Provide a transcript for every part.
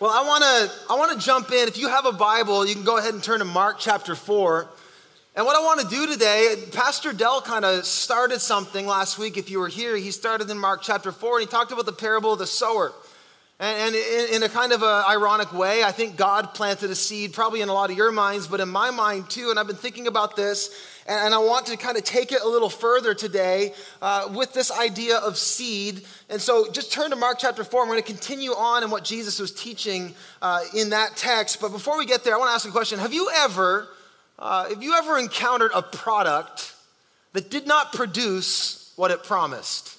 Well, I want to I want to jump in. If you have a Bible, you can go ahead and turn to Mark chapter 4. And what I want to do today, Pastor Dell kind of started something last week. If you were here, he started in Mark chapter 4 and he talked about the parable of the sower. And, and in, a kind of a ironic way, I think God planted a seed, probably in a lot of your minds, but in my mind too. And I've been thinking about this, and I want to kind of take it a little further today uh, with this idea of seed. And so just turn to Mark chapter 4. We're going to continue on in what Jesus was teaching uh, in that text. But before we get there, I want to ask a question. Have you ever, uh, have you ever encountered a product that did not produce what it promised?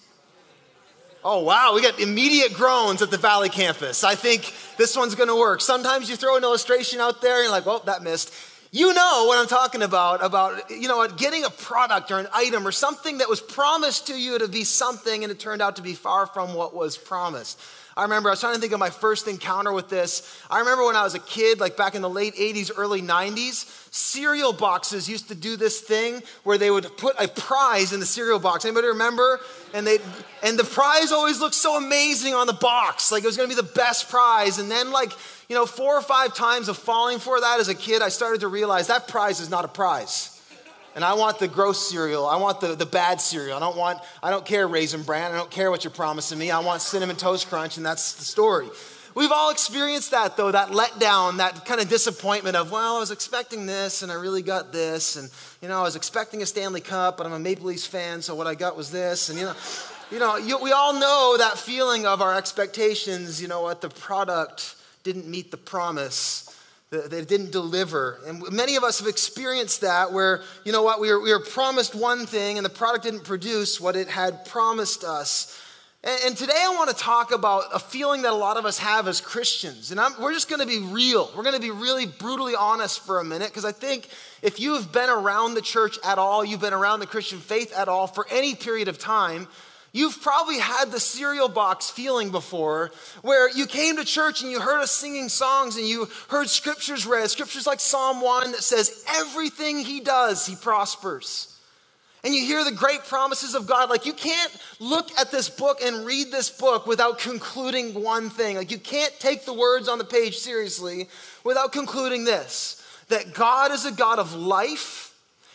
Oh, wow, we got immediate groans at the Valley campus. I think this one's gonna work. Sometimes you throw an illustration out there and you're like, well, that missed. You know what I'm talking about, about, you know what, getting a product or an item or something that was promised to you to be something and it turned out to be far from what was promised. I remember I was trying to think of my first encounter with this. I remember when I was a kid, like back in the late 80s, early 90s, cereal boxes used to do this thing where they would put a prize in the cereal box. Anybody remember? And they and the prize always looked so amazing on the box. Like it was gonna be the best prize. And then like, you know, four or five times of falling for that as a kid, I started to realize that prize is not a prize. And I want the gross cereal. I want the, the bad cereal. I don't want, I don't care Raisin Bran. I don't care what you're promising me. I want Cinnamon Toast Crunch, and that's the story. We've all experienced that though, that letdown, that kind of disappointment of, well, I was expecting this and I really got this. And, you know, I was expecting a Stanley Cup, but I'm a Maple Leafs fan, so what I got was this. And, you know, you know, you, we all know that feeling of our expectations, you know what, the product didn't meet the promise it didn't deliver. And many of us have experienced that where, you know what, we were, we were promised one thing and the product didn't produce what it had promised us. And, and today I want to talk about a feeling that a lot of us have as Christians. And I'm, we're just going to be real. We're going to be really brutally honest for a minute because I think if you have been around the church at all, you've been around the Christian faith at all for any period of time, You've probably had the cereal box feeling before where you came to church and you heard us singing songs and you heard scriptures read, scriptures like Psalm 1 that says, Everything he does, he prospers. And you hear the great promises of God. Like, you can't look at this book and read this book without concluding one thing. Like, you can't take the words on the page seriously without concluding this that God is a God of life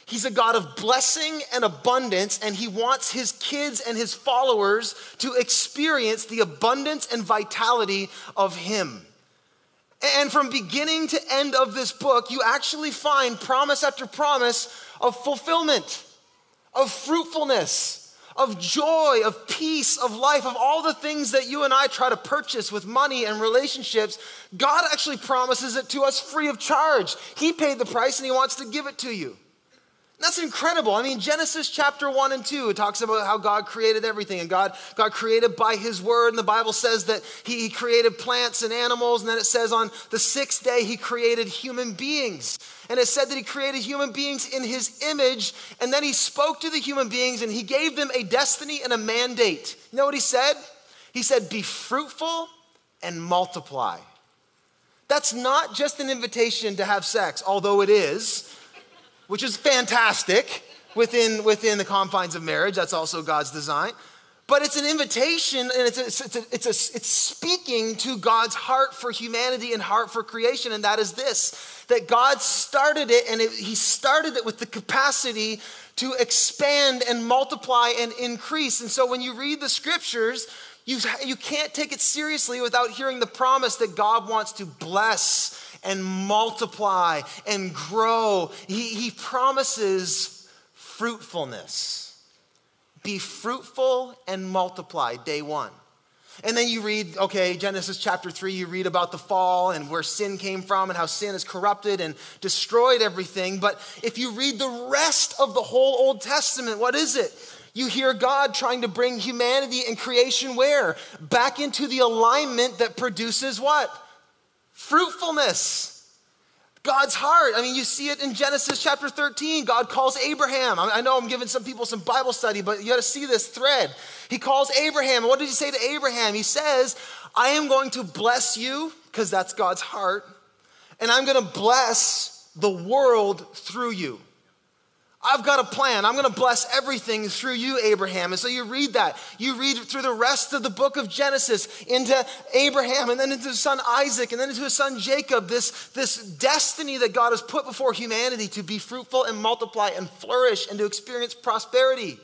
He's a God of blessing and abundance, and He wants His kids and His followers to experience the abundance and vitality of Him. And from beginning to end of this book, you actually find promise after promise of fulfillment, of fruitfulness, of joy, of peace, of life, of all the things that you and I try to purchase with money and relationships. God actually promises it to us free of charge. He paid the price and He wants to give it to you. That's incredible. I mean, Genesis chapter 1 and 2, it talks about how God created everything and God, God created by his word. And the Bible says that he, he created plants and animals. And then it says on the sixth day, he created human beings. And it said that he created human beings in his image. And then he spoke to the human beings and he gave them a destiny and a mandate. You know what he said? He said, Be fruitful and multiply. That's not just an invitation to have sex, although it is which is fantastic within, within the confines of marriage. That's also God's design. But it's an invitation and it's, a, it's, a, it's, a, it's speaking to God's heart for humanity and heart for creation, and that is this that God started it and it, He started it with the capacity to expand and multiply and increase. And so when you read the scriptures, you, you can't take it seriously without hearing the promise that God wants to bless and multiply and grow. He, he promises fruitfulness. Be fruitful and multiply, day one. And then you read, okay, Genesis chapter 3, you read about the fall and where sin came from and how sin has corrupted and destroyed everything. But if you read the rest of the whole Old Testament, what is it? You hear God trying to bring humanity and creation where? Back into the alignment that produces what? Fruitfulness. God's heart. I mean, you see it in Genesis chapter 13. God calls Abraham. I know I'm giving some people some Bible study, but you got to see this thread. He calls Abraham. What did he say to Abraham? He says, I am going to bless you, because that's God's heart, and I'm going to bless the world through you. I've got a plan. I'm going to bless everything through you, Abraham. And so you read that. You read through the rest of the book of Genesis into Abraham and then into his son Isaac and then into his son Jacob. This, this destiny that God has put before humanity to be fruitful and multiply and flourish and to experience prosperity.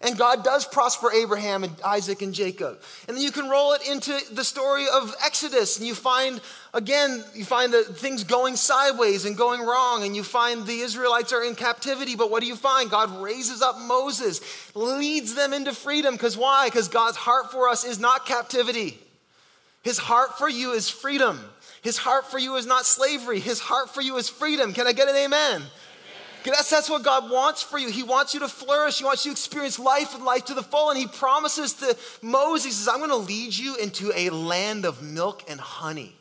And God does prosper Abraham and Isaac and Jacob. And then you can roll it into the story of Exodus, and you find, again, you find the things going sideways and going wrong, and you find the Israelites are in captivity. But what do you find? God raises up Moses, leads them into freedom. Because why? Because God's heart for us is not captivity, His heart for you is freedom. His heart for you is not slavery. His heart for you is freedom. Can I get an amen? That's, that's what God wants for you. He wants you to flourish. He wants you to experience life and life to the full. And He promises to Moses, He says, I'm going to lead you into a land of milk and honey.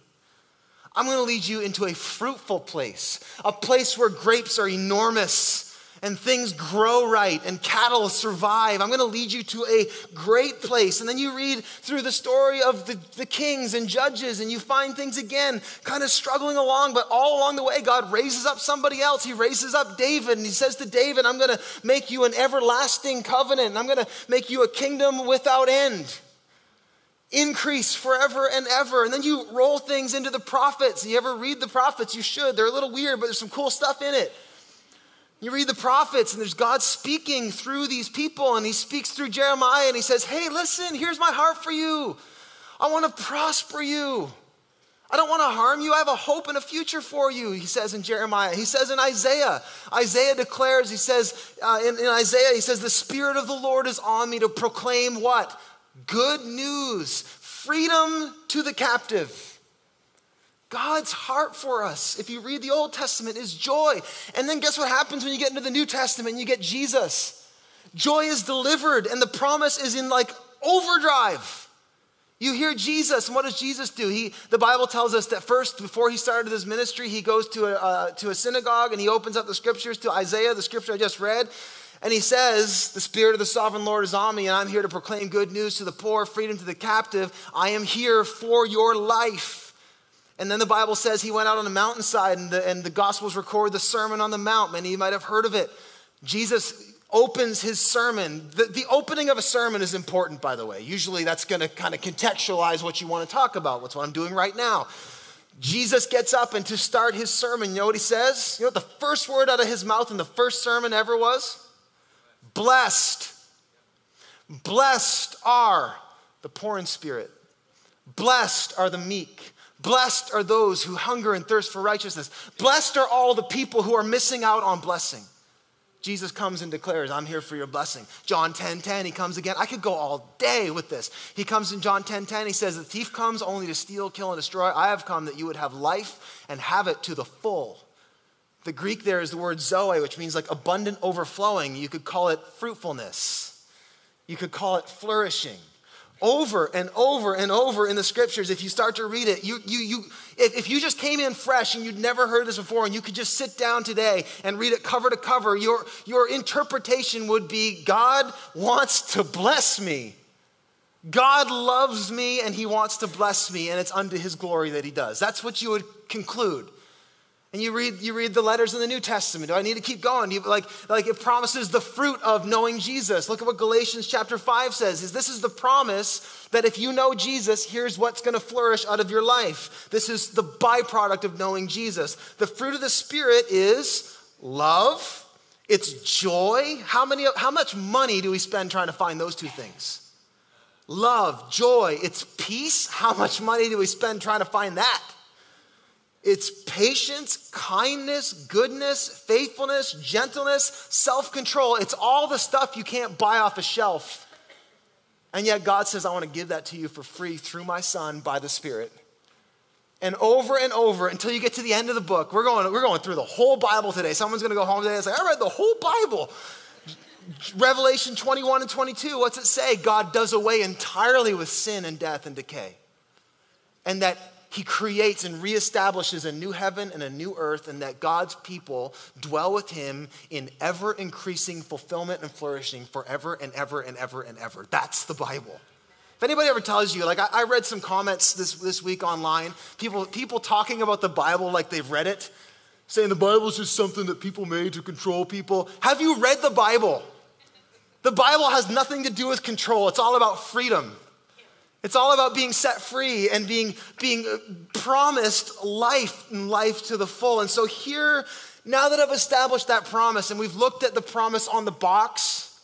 I'm going to lead you into a fruitful place, a place where grapes are enormous and things grow right and cattle survive. I'm going to lead you to a great place. And then you read through the story of the, the kings and judges, and you find things again kind of struggling along, but all along the way, God raises up somebody else. He raises up David, and he says to David, I'm going to make you an everlasting covenant, and I'm going to make you a kingdom without end. Increase forever and ever. And then you roll things into the prophets. You ever read the prophets? You should. They're a little weird, but there's some cool stuff in it. You read the prophets, and there's God speaking through these people, and He speaks through Jeremiah, and He says, Hey, listen, here's my heart for you. I want to prosper you. I don't want to harm you. I have a hope and a future for you, he says in Jeremiah. He says in Isaiah, Isaiah declares, he says uh, in, in Isaiah, he says, The Spirit of the Lord is on me to proclaim what? Good news, freedom to the captive God's heart for us, if you read the Old Testament, is joy. And then guess what happens when you get into the New Testament and you get Jesus? Joy is delivered, and the promise is in like overdrive. You hear Jesus, and what does Jesus do? He, the Bible tells us that first, before he started his ministry, he goes to a, uh, to a synagogue and he opens up the scriptures to Isaiah, the scripture I just read, and he says, The Spirit of the sovereign Lord is on me, and I'm here to proclaim good news to the poor, freedom to the captive. I am here for your life. And then the Bible says he went out on the mountainside, and the, and the Gospels record the Sermon on the Mount. Many you might have heard of it. Jesus opens his sermon. The, the opening of a sermon is important, by the way. Usually that's going to kind of contextualize what you want to talk about. That's what I'm doing right now. Jesus gets up, and to start his sermon, you know what he says? You know what the first word out of his mouth in the first sermon ever was? Blessed. Blessed are the poor in spirit. Blessed are the meek. Blessed are those who hunger and thirst for righteousness. Blessed are all the people who are missing out on blessing. Jesus comes and declares, I'm here for your blessing. John 10 10, he comes again. I could go all day with this. He comes in John 10 10, he says, The thief comes only to steal, kill, and destroy. I have come that you would have life and have it to the full. The Greek there is the word zoe, which means like abundant overflowing. You could call it fruitfulness, you could call it flourishing. Over and over and over in the scriptures if you start to read it you, you, you if, if you just came in fresh and you'd never heard this before and you could just sit down today and read it cover to cover your, your interpretation would be god wants to bless me. God loves me and he wants to bless me and it's unto his glory that he does. That's what you would conclude and you read, you read the letters in the New Testament. Do I need to keep going? You, like, like it promises the fruit of knowing Jesus. Look at what Galatians chapter 5 says. Is this is the promise that if you know Jesus, here's what's going to flourish out of your life. This is the byproduct of knowing Jesus. The fruit of the Spirit is love, it's joy. How, many, how much money do we spend trying to find those two things? Love, joy, it's peace. How much money do we spend trying to find that? It's patience, kindness, goodness, faithfulness, gentleness, self control. It's all the stuff you can't buy off a shelf. And yet God says, I want to give that to you for free through my Son by the Spirit. And over and over until you get to the end of the book. We're going, we're going through the whole Bible today. Someone's going to go home today and say, I read the whole Bible. Revelation 21 and 22, what's it say? God does away entirely with sin and death and decay. And that he creates and reestablishes a new heaven and a new earth, and that God's people dwell with him in ever increasing fulfillment and flourishing forever and ever and ever and ever. That's the Bible. If anybody ever tells you, like I, I read some comments this, this week online, people, people talking about the Bible like they've read it. saying the Bible is just something that people made to control people. Have you read the Bible? The Bible has nothing to do with control, it's all about freedom. It's all about being set free and being, being uh, promised life and life to the full. And so, here, now that I've established that promise and we've looked at the promise on the box,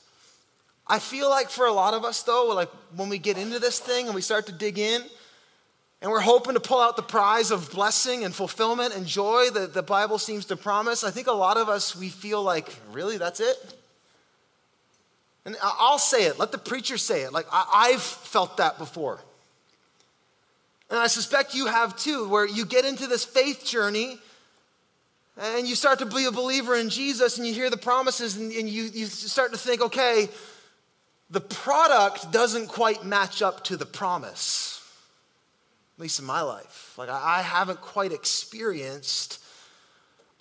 I feel like for a lot of us, though, like when we get into this thing and we start to dig in, and we're hoping to pull out the prize of blessing and fulfillment and joy that the Bible seems to promise. I think a lot of us, we feel like, really, that's it? And I'll say it, let the preacher say it. Like, I've felt that before. And I suspect you have too, where you get into this faith journey and you start to be a believer in Jesus and you hear the promises and, and you, you start to think, okay, the product doesn't quite match up to the promise at least in my life. Like, I haven't quite experienced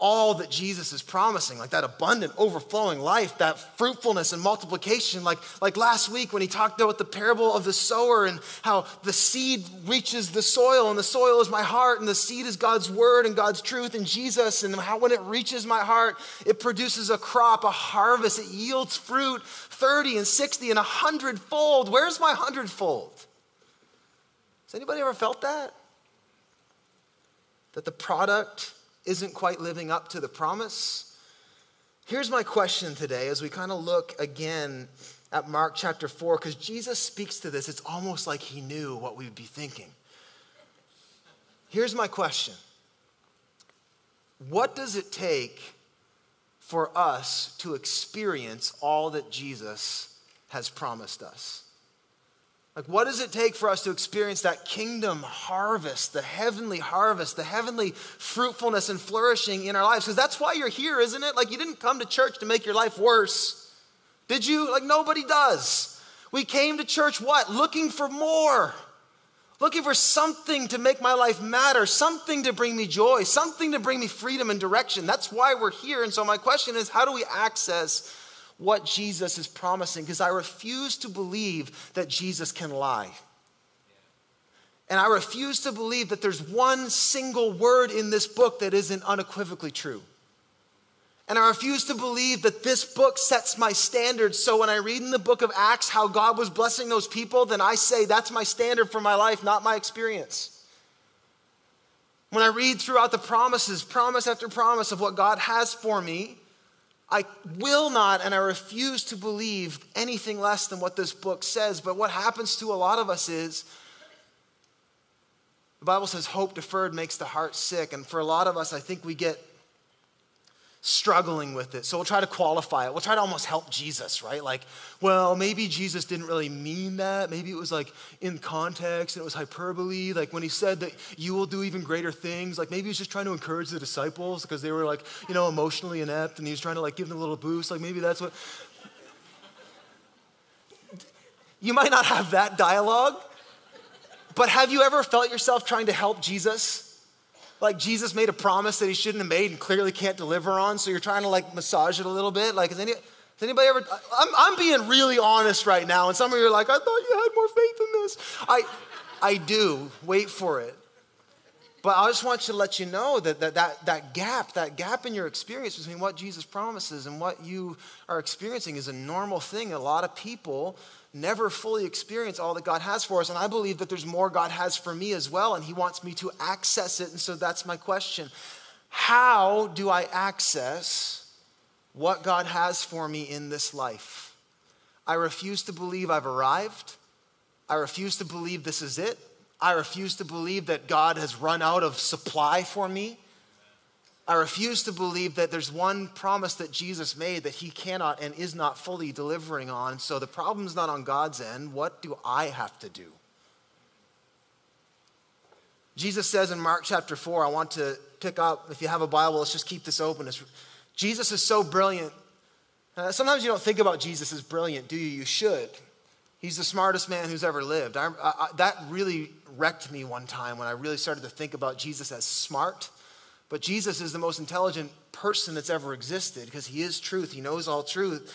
all that Jesus is promising, like that abundant, overflowing life, that fruitfulness and multiplication. Like, like last week when he talked about the parable of the sower and how the seed reaches the soil, and the soil is my heart, and the seed is God's word and God's truth and Jesus, and how when it reaches my heart, it produces a crop, a harvest, it yields fruit 30 and 60 and 100 fold. Where's my 100 fold? Has anybody ever felt that? That the product isn't quite living up to the promise? Here's my question today as we kind of look again at Mark chapter 4, because Jesus speaks to this. It's almost like he knew what we'd be thinking. Here's my question What does it take for us to experience all that Jesus has promised us? Like, what does it take for us to experience that kingdom harvest, the heavenly harvest, the heavenly fruitfulness and flourishing in our lives? Because that's why you're here, isn't it? Like, you didn't come to church to make your life worse. Did you? Like, nobody does. We came to church, what? Looking for more. Looking for something to make my life matter, something to bring me joy, something to bring me freedom and direction. That's why we're here. And so, my question is how do we access what Jesus is promising because I refuse to believe that Jesus can lie. And I refuse to believe that there's one single word in this book that isn't unequivocally true. And I refuse to believe that this book sets my standards. So when I read in the book of Acts how God was blessing those people, then I say that's my standard for my life, not my experience. When I read throughout the promises, promise after promise of what God has for me, I will not and I refuse to believe anything less than what this book says. But what happens to a lot of us is the Bible says hope deferred makes the heart sick. And for a lot of us, I think we get struggling with it. So we'll try to qualify it. We'll try to almost help Jesus, right? Like, well, maybe Jesus didn't really mean that. Maybe it was like in context and it was hyperbole. Like when he said that you will do even greater things, like maybe he was just trying to encourage the disciples because they were like, you know, emotionally inept and he was trying to like give them a little boost. Like maybe that's what. You might not have that dialogue, but have you ever felt yourself trying to help Jesus? Like Jesus made a promise that he shouldn't have made and clearly can't deliver on, so you're trying to like massage it a little bit? Like, has, any, has anybody ever? I'm, I'm being really honest right now, and some of you are like, I thought you had more faith in this. I, I do. Wait for it. But I just want you to let you know that, that that, that gap, that gap in your experience between what Jesus promises and what you are experiencing is a normal thing. A lot of people never fully experience all that God has for us. And I believe that there's more God has for me as well, and He wants me to access it. And so that's my question How do I access what God has for me in this life? I refuse to believe I've arrived. I refuse to believe this is it. I refuse to believe that God has run out of supply for me. I refuse to believe that there's one promise that Jesus made that he cannot and is not fully delivering on. So the problem's not on God's end. What do I have to do? Jesus says in Mark chapter 4, I want to pick up, if you have a Bible, let's just keep this open. It's, Jesus is so brilliant. Uh, sometimes you don't think about Jesus as brilliant, do you? You should. He's the smartest man who's ever lived. I, I, that really wrecked me one time when I really started to think about Jesus as smart but Jesus is the most intelligent person that's ever existed because he is truth. He knows all truth.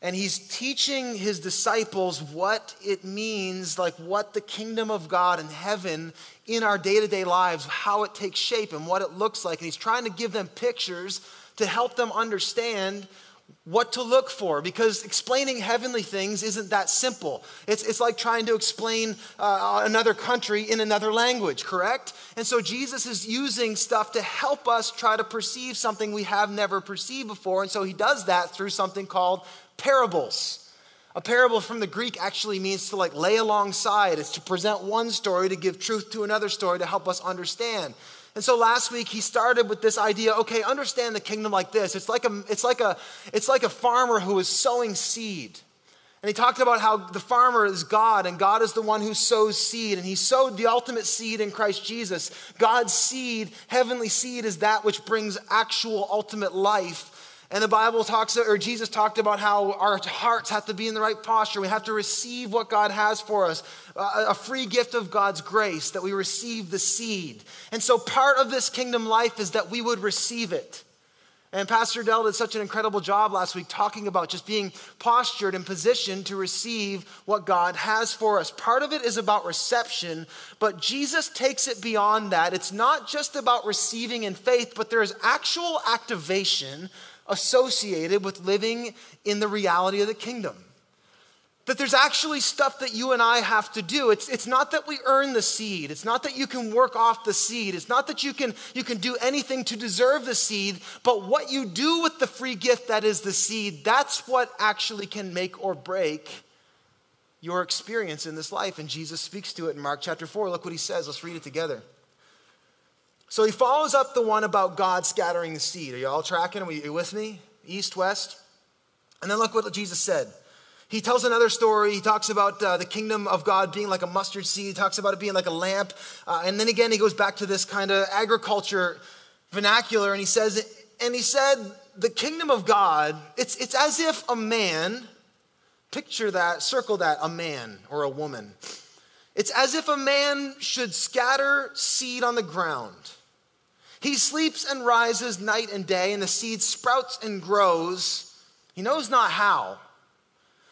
and he's teaching his disciples what it means, like what the kingdom of God in heaven in our day to day lives, how it takes shape and what it looks like. And he's trying to give them pictures to help them understand what to look for because explaining heavenly things isn't that simple. It's, it's like trying to explain uh, another country in another language, correct? And so Jesus is using stuff to help us try to perceive something we have never perceived before. And so he does that through something called parables. A parable from the Greek actually means to like lay alongside. It's to present one story to give truth to another story to help us understand. And so last week he started with this idea, okay, understand the kingdom like this. It's like a it's like a it's like a farmer who is sowing seed. And he talked about how the farmer is God and God is the one who sows seed. And he sowed the ultimate seed in Christ Jesus. God's seed, heavenly seed, is that which brings actual ultimate life and the Bible talks, or Jesus talked about how our hearts have to be in the right posture. We have to receive what God has for us, a free gift of God's grace, that we receive the seed. And so part of this kingdom life is that we would receive it. And Pastor Dell did such an incredible job last week talking about just being postured and positioned to receive what God has for us. Part of it is about reception, but Jesus takes it beyond that. It's not just about receiving in faith, but there is actual activation associated with living in the reality of the kingdom. That there's actually stuff that you and I have to do. It's, it's not that we earn the seed. It's not that you can work off the seed. It's not that you can, you can do anything to deserve the seed. But what you do with the free gift that is the seed, that's what actually can make or break your experience in this life. And Jesus speaks to it in Mark chapter 4. Look what he says. Let's read it together. So he follows up the one about God scattering the seed. Are you all tracking? Are you with me? East, west? And then look what Jesus said. He tells another story. He talks about uh, the kingdom of God being like a mustard seed. He talks about it being like a lamp. Uh, and then again, he goes back to this kind of agriculture vernacular and he says, and he said, the kingdom of God, it's, it's as if a man, picture that, circle that, a man or a woman. It's as if a man should scatter seed on the ground he sleeps and rises night and day, and the seed sprouts and grows. He knows not how.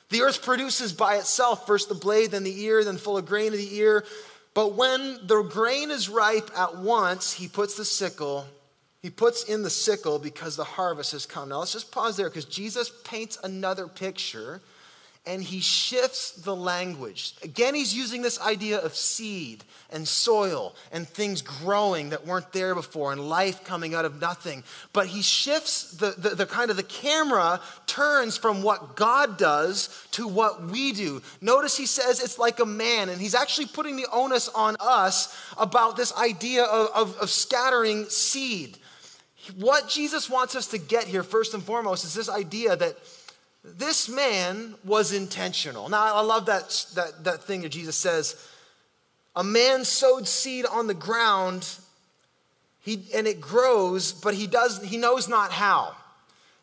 The earth produces by itself first the blade, then the ear, then full of grain of the ear. But when the grain is ripe at once, he puts the sickle, he puts in the sickle because the harvest has come. Now let's just pause there because Jesus paints another picture and he shifts the language. Again, he's using this idea of seed and soil and things growing that weren't there before and life coming out of nothing. But he shifts the, the, the, kind of the camera turns from what God does to what we do. Notice he says it's like a man, and he's actually putting the onus on us about this idea of, of, of scattering seed. What Jesus wants us to get here, first and foremost, is this idea that this man was intentional. Now, I love that, that, that thing that Jesus says a man sowed seed on the ground he, and it grows, but he, does, he knows not how.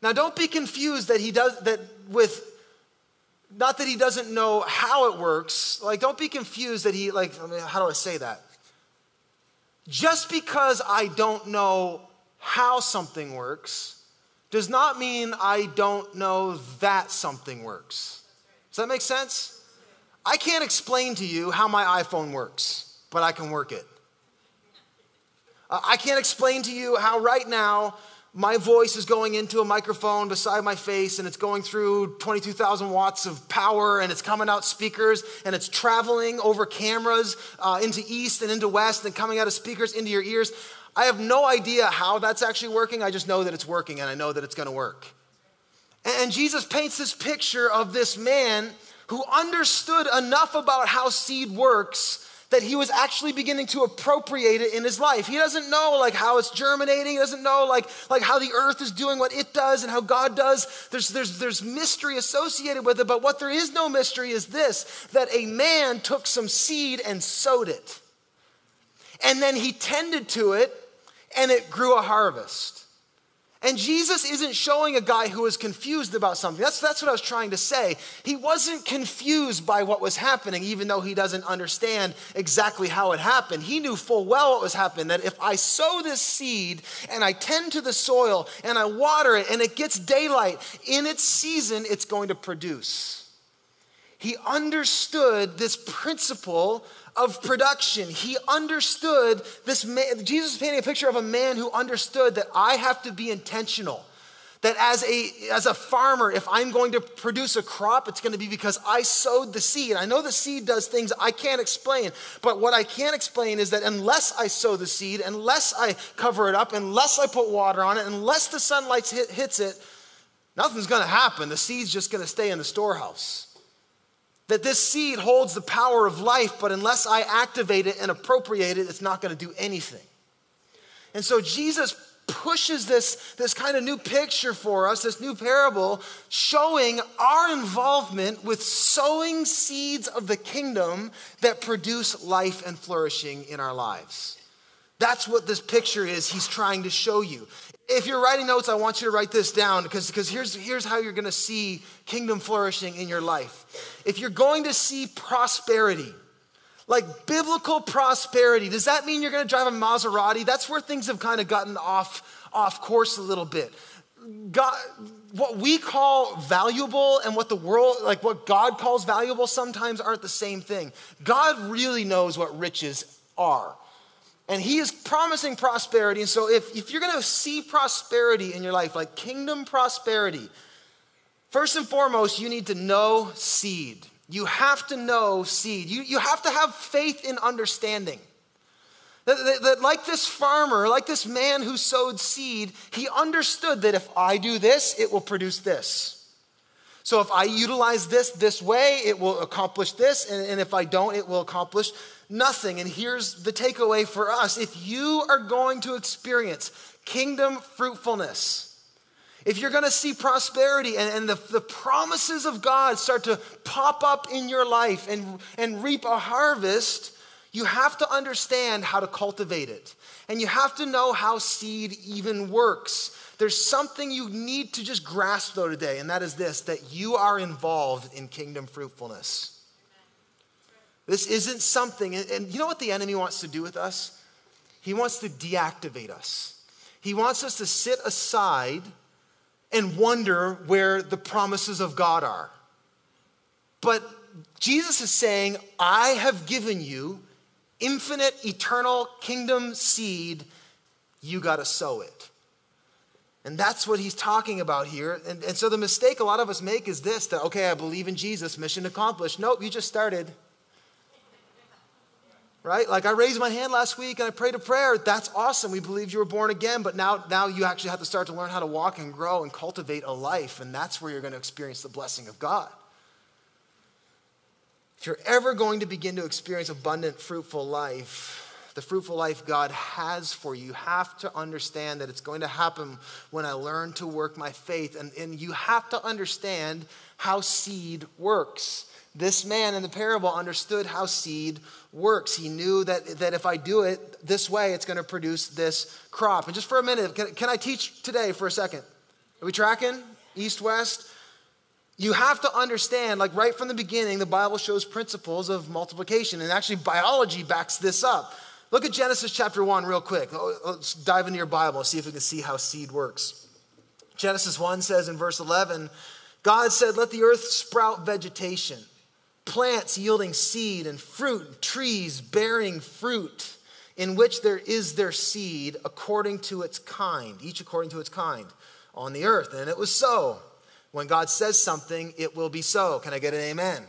Now, don't be confused that he does that with not that he doesn't know how it works. Like, don't be confused that he, like, I mean, how do I say that? Just because I don't know how something works does not mean I don't know that something works. Does that make sense? I can't explain to you how my iPhone works, but I can work it. I can't explain to you how right now my voice is going into a microphone beside my face and it's going through 22,000 watts of power and it's coming out speakers and it's traveling over cameras uh, into east and into west and coming out of speakers into your ears. I have no idea how that's actually working. I just know that it's working and I know that it's going to work. And Jesus paints this picture of this man who understood enough about how seed works that he was actually beginning to appropriate it in his life. He doesn't know like how it's germinating. He doesn't know like, like how the earth is doing what it does and how God does. There's, there's, there's mystery associated with it, but what there is no mystery is this, that a man took some seed and sowed it. And then he tended to it and it grew a harvest. And Jesus isn't showing a guy who is confused about something. That's, that's what I was trying to say. He wasn't confused by what was happening, even though he doesn't understand exactly how it happened. He knew full well what was happening that if I sow this seed and I tend to the soil and I water it and it gets daylight, in its season, it's going to produce. He understood this principle of production. He understood this man, Jesus is painting a picture of a man who understood that I have to be intentional. That as a, as a farmer, if I'm going to produce a crop, it's going to be because I sowed the seed. I know the seed does things I can't explain, but what I can explain is that unless I sow the seed, unless I cover it up, unless I put water on it, unless the sunlight hit, hits it, nothing's going to happen. The seed's just going to stay in the storehouse that this seed holds the power of life, but unless I activate it and appropriate it, it's not going to do anything. And so Jesus pushes this, this kind of new picture for us, this new parable, showing our involvement with sowing seeds of the kingdom that produce life and flourishing in our lives. That's what this picture is he's trying to show you. If you're writing notes, I want you to write this down because, because here's, here's how you're going to see kingdom flourishing in your life. If you're going to see prosperity, like biblical prosperity, does that mean you're going to drive a Maserati? That's where things have kind of gotten off, off course a little bit. God, what we call valuable and what the world, like what God calls valuable, sometimes aren't the same thing. God really knows what riches are. And he is promising prosperity. And so, if, if you're going to see prosperity in your life, like kingdom prosperity, first and foremost, you need to know seed. You have to know seed. You, you have to have faith in understanding. That, that, that, like this farmer, like this man who sowed seed, he understood that if I do this, it will produce this. So if I utilize this this way, it will accomplish this. And, and if I don't, it will accomplish nothing. And here's the takeaway for us if you are going to experience kingdom fruitfulness, if you're going to see prosperity and, and the, the promises of God start to pop up in your life and, and reap a harvest, you have to understand how to cultivate it. And you have to know how seed even works. There's something you need to just grasp, though, today, and that is this that you are involved in kingdom fruitfulness. This isn't something, and you know what the enemy wants to do with us? He wants to deactivate us. He wants us to sit aside and wonder where the promises of God are. But Jesus is saying, I have given you infinite, eternal kingdom seed. You got to sow it. And that's what he's talking about here. And, and so the mistake a lot of us make is this that, okay, I believe in Jesus, mission accomplished. Nope, you just started right? Like I raised my hand last week and I prayed a prayer. That's awesome. We believe you were born again, but now, now you actually have to start to learn how to walk and grow and cultivate a life, and that's where you're going to experience the blessing of God. If you're ever going to begin to experience abundant, fruitful life, the fruitful life God has for you, you have to understand that it's going to happen when I learn to work my faith. And, and you have to understand how seed works. This man in the parable understood how seed works. He knew that, that if I do it this way, it's going to produce this crop. And just for a minute, can, can I teach today for a second? Are we tracking? East, west? You have to understand, like right from the beginning, the Bible shows principles of multiplication, and actually, biology backs this up. Look at Genesis chapter 1 real quick. Oh, let's dive into your Bible see if we can see how seed works. Genesis 1 says in verse 11, God said, Let the earth sprout vegetation plants yielding seed and fruit, and trees bearing fruit, in which there is their seed according to its kind, each according to its kind, on the earth. And it was so. When God says something, it will be so. Can I get an amen?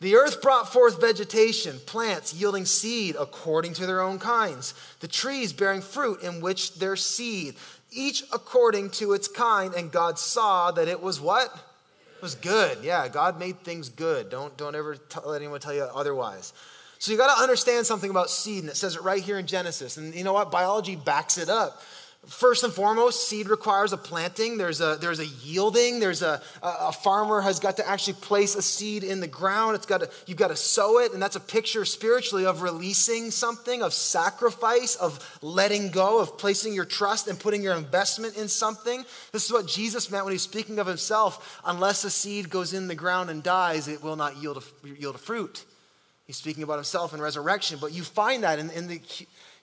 The earth brought forth vegetation, plants yielding seed according to their own kinds, the trees bearing fruit in which their seed, each according to its kind. And God saw that it was what? It was good. Yeah, God made things good. Don't, don't ever t- let anyone tell you otherwise. So you got to understand something about seed, and it says it right here in Genesis. And you know what? Biology backs it up. First and foremost, seed requires a planting. There's a, there's a yielding. There's a, a farmer has got to actually place a seed in the ground. It's got to, you've got to sow it. And that's a picture spiritually of releasing something, of sacrifice, of letting go, of placing your trust and putting your investment in something. This is what Jesus meant when he's speaking of himself. Unless a seed goes in the ground and dies, it will not yield a, yield a fruit. He's speaking about himself in resurrection. But you find that in, in the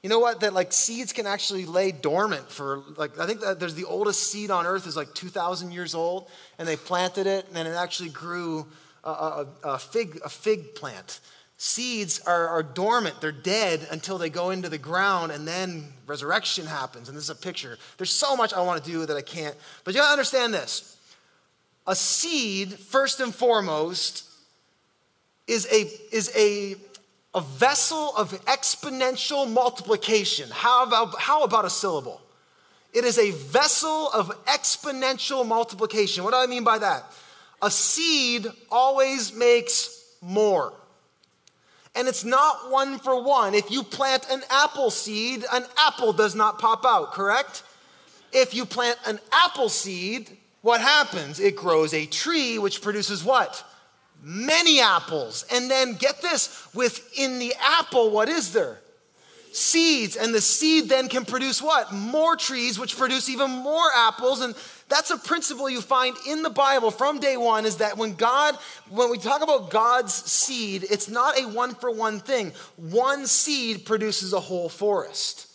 you know what? That like seeds can actually lay dormant for like I think that there's the oldest seed on earth is like 2,000 years old, and they planted it, and then it actually grew a, a, a fig a fig plant. Seeds are, are dormant; they're dead until they go into the ground, and then resurrection happens. And this is a picture. There's so much I want to do that I can't. But you gotta understand this: a seed, first and foremost, is a is a a vessel of exponential multiplication. How about, how about a syllable? It is a vessel of exponential multiplication. What do I mean by that? A seed always makes more. And it's not one for one. If you plant an apple seed, an apple does not pop out, correct? If you plant an apple seed, what happens? It grows a tree which produces what? Many apples. And then get this within the apple, what is there? Seeds. And the seed then can produce what? More trees, which produce even more apples. And that's a principle you find in the Bible from day one is that when God, when we talk about God's seed, it's not a one for one thing. One seed produces a whole forest.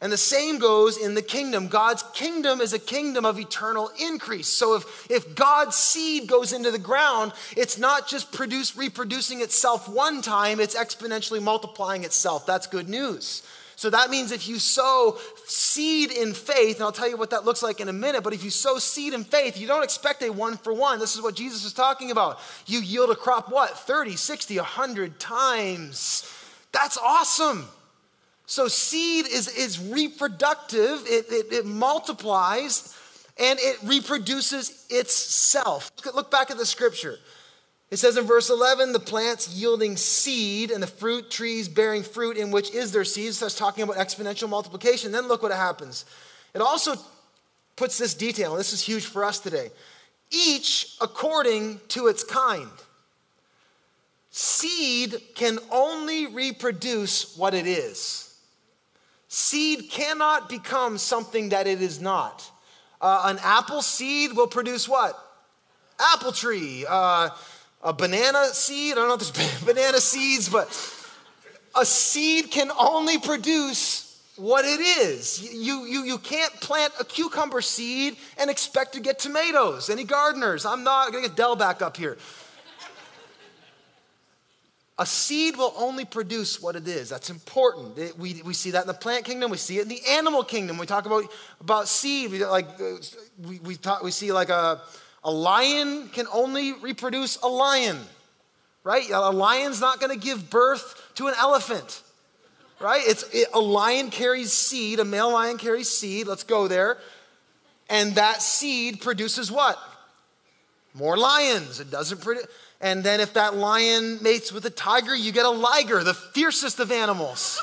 And the same goes in the kingdom. God's kingdom is a kingdom of eternal increase. So if, if God's seed goes into the ground, it's not just produce, reproducing itself one time, it's exponentially multiplying itself. That's good news. So that means if you sow seed in faith, and I'll tell you what that looks like in a minute, but if you sow seed in faith, you don't expect a one for one. This is what Jesus is talking about. You yield a crop what? 30, 60, 100 times. That's awesome. So seed is, is reproductive, it, it, it multiplies, and it reproduces itself. Look back at the scripture. It says in verse 11, the plants yielding seed and the fruit trees bearing fruit in which is their seed. So it's talking about exponential multiplication. Then look what happens. It also puts this detail, and this is huge for us today. Each according to its kind. Seed can only reproduce what it is. Seed cannot become something that it is not. Uh, an apple seed will produce what? Apple tree. Uh, a banana seed, I don't know if there's banana seeds, but a seed can only produce what it is. You, you, you can't plant a cucumber seed and expect to get tomatoes. Any gardeners? I'm not, I'm gonna get Dell back up here. A seed will only produce what it is. That's important. It, we, we see that in the plant kingdom. We see it in the animal kingdom. We talk about, about seed. We, like, uh, we, we, talk, we see like a, a lion can only reproduce a lion, right? A lion's not going to give birth to an elephant, right? It's, it, a lion carries seed. A male lion carries seed. Let's go there. And that seed produces what? More lions. It doesn't produce and then if that lion mates with a tiger, you get a liger, the fiercest of animals.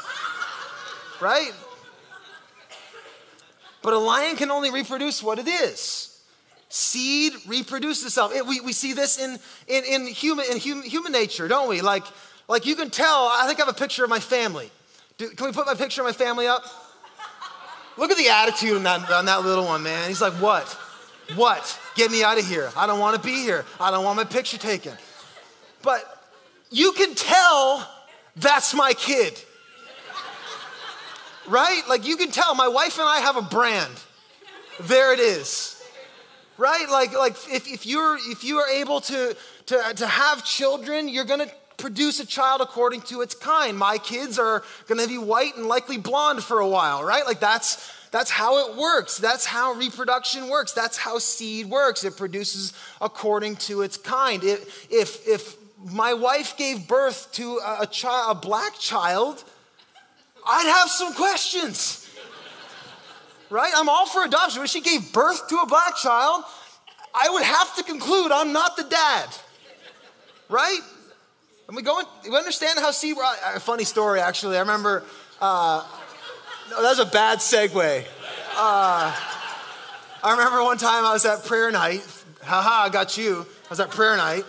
right? But a lion can only reproduce what it is. Seed reproduces itself. It, we, we see this in, in, in, human, in human, human nature, don't we? Like, like you can tell, I think I have a picture of my family. Do, can we put my picture of my family up? Look at the attitude on that, on that little one, man. He's like, what? What? Get me out of here. I don't want to be here. I don't want my picture taken. But you can tell that's my kid. Right? Like you can tell my wife and I have a brand. There it is. Right? Like, like if, if you're if you are able to, to, to have children, you're gonna produce a child according to its kind. My kids are gonna be white and likely blonde for a while, right? Like that's that's how it works. That's how reproduction works. That's how seed works. It produces according to its kind. If, if, if my wife gave birth to a, a child, a black child, I'd have some questions. Right? I'm all for adoption. When she gave birth to a black child, I would have to conclude I'm not the dad. Right? And we go, we understand how seed. A funny story, actually. I remember uh, no, that was a bad segue. Uh, I remember one time I was at prayer night. Haha, I got you. I was at prayer night.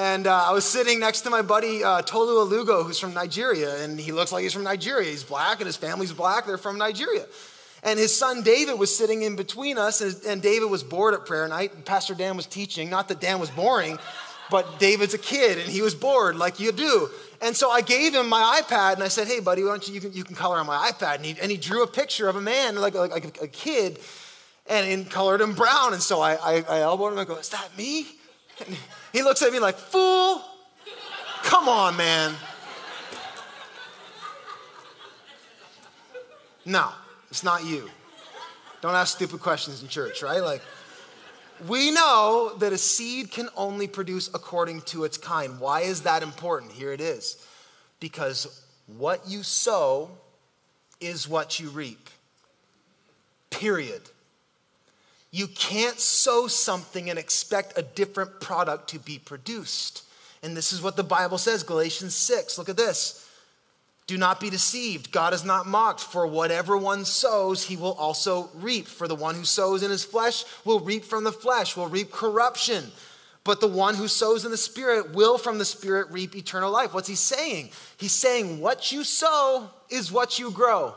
And uh, I was sitting next to my buddy uh, Tolu Alugo, who's from Nigeria. And he looks like he's from Nigeria. He's black and his family's black. They're from Nigeria. And his son David was sitting in between us. And, and David was bored at prayer night. Pastor Dan was teaching. Not that Dan was boring, but David's a kid and he was bored like you do. And so I gave him my iPad and I said, hey, buddy, why don't you, you can, you can color on my iPad. And he, and he drew a picture of a man, like, like, like a, a kid and in colored him brown. And so I, I, I elbowed him and I go, Is that me? And he looks at me like, Fool, come on, man. No, it's not you. Don't ask stupid questions in church, right? Like, we know that a seed can only produce according to its kind. Why is that important? Here it is. Because what you sow is what you reap. Period. You can't sow something and expect a different product to be produced. And this is what the Bible says, Galatians 6. Look at this. Do not be deceived. God is not mocked, for whatever one sows, he will also reap. For the one who sows in his flesh will reap from the flesh, will reap corruption. But the one who sows in the Spirit will from the Spirit reap eternal life. What's he saying? He's saying, What you sow is what you grow.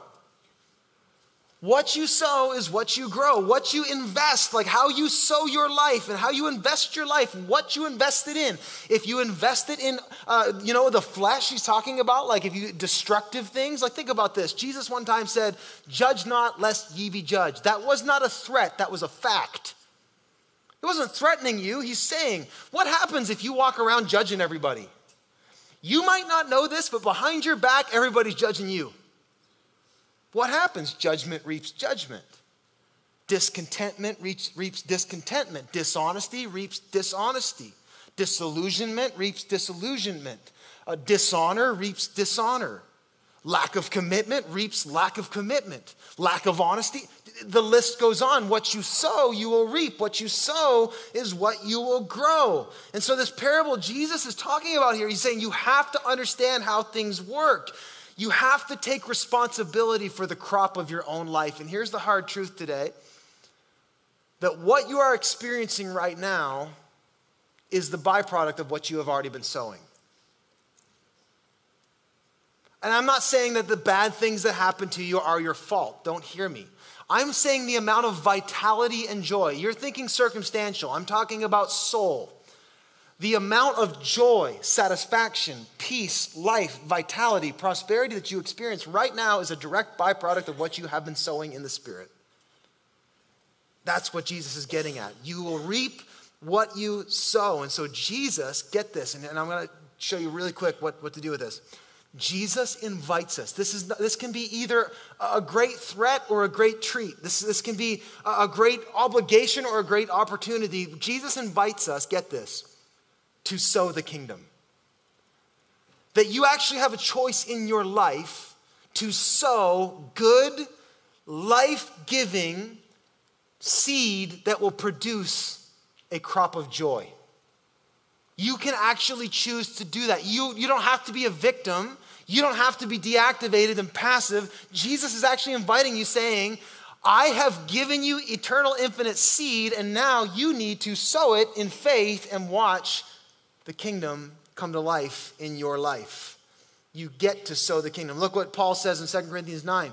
What you sow is what you grow. What you invest, like how you sow your life and how you invest your life, what you invested in. If you invested in, uh, you know, the flesh he's talking about, like if you destructive things, like think about this. Jesus one time said, Judge not, lest ye be judged. That was not a threat, that was a fact. It wasn't threatening you. He's saying, What happens if you walk around judging everybody? You might not know this, but behind your back, everybody's judging you. What happens? Judgment reaps judgment. Discontentment reaps, reaps discontentment. Dishonesty reaps dishonesty. Disillusionment reaps disillusionment. Dishonor reaps dishonor. Lack of commitment reaps lack of commitment. Lack of honesty. The list goes on. What you sow, you will reap. What you sow is what you will grow. And so, this parable Jesus is talking about here, he's saying you have to understand how things work. You have to take responsibility for the crop of your own life. And here's the hard truth today that what you are experiencing right now is the byproduct of what you have already been sowing. And I'm not saying that the bad things that happen to you are your fault. Don't hear me. I'm saying the amount of vitality and joy. You're thinking circumstantial. I'm talking about soul. The amount of joy, satisfaction, peace, life, vitality, prosperity that you experience right now is a direct byproduct of what you have been sowing in the Spirit. That's what Jesus is getting at. You will reap what you sow. And so, Jesus, get this, and, and I'm going to show you really quick what, what to do with this. Jesus invites us. This, is, this can be either a great threat or a great treat. This, this can be a great obligation or a great opportunity. Jesus invites us, get this, to sow the kingdom. That you actually have a choice in your life to sow good, life giving seed that will produce a crop of joy. You can actually choose to do that. You, you don't have to be a victim. You don't have to be deactivated and passive. Jesus is actually inviting you, saying, I have given you eternal, infinite seed, and now you need to sow it in faith and watch the kingdom come to life in your life. You get to sow the kingdom. Look what Paul says in 2 Corinthians 9.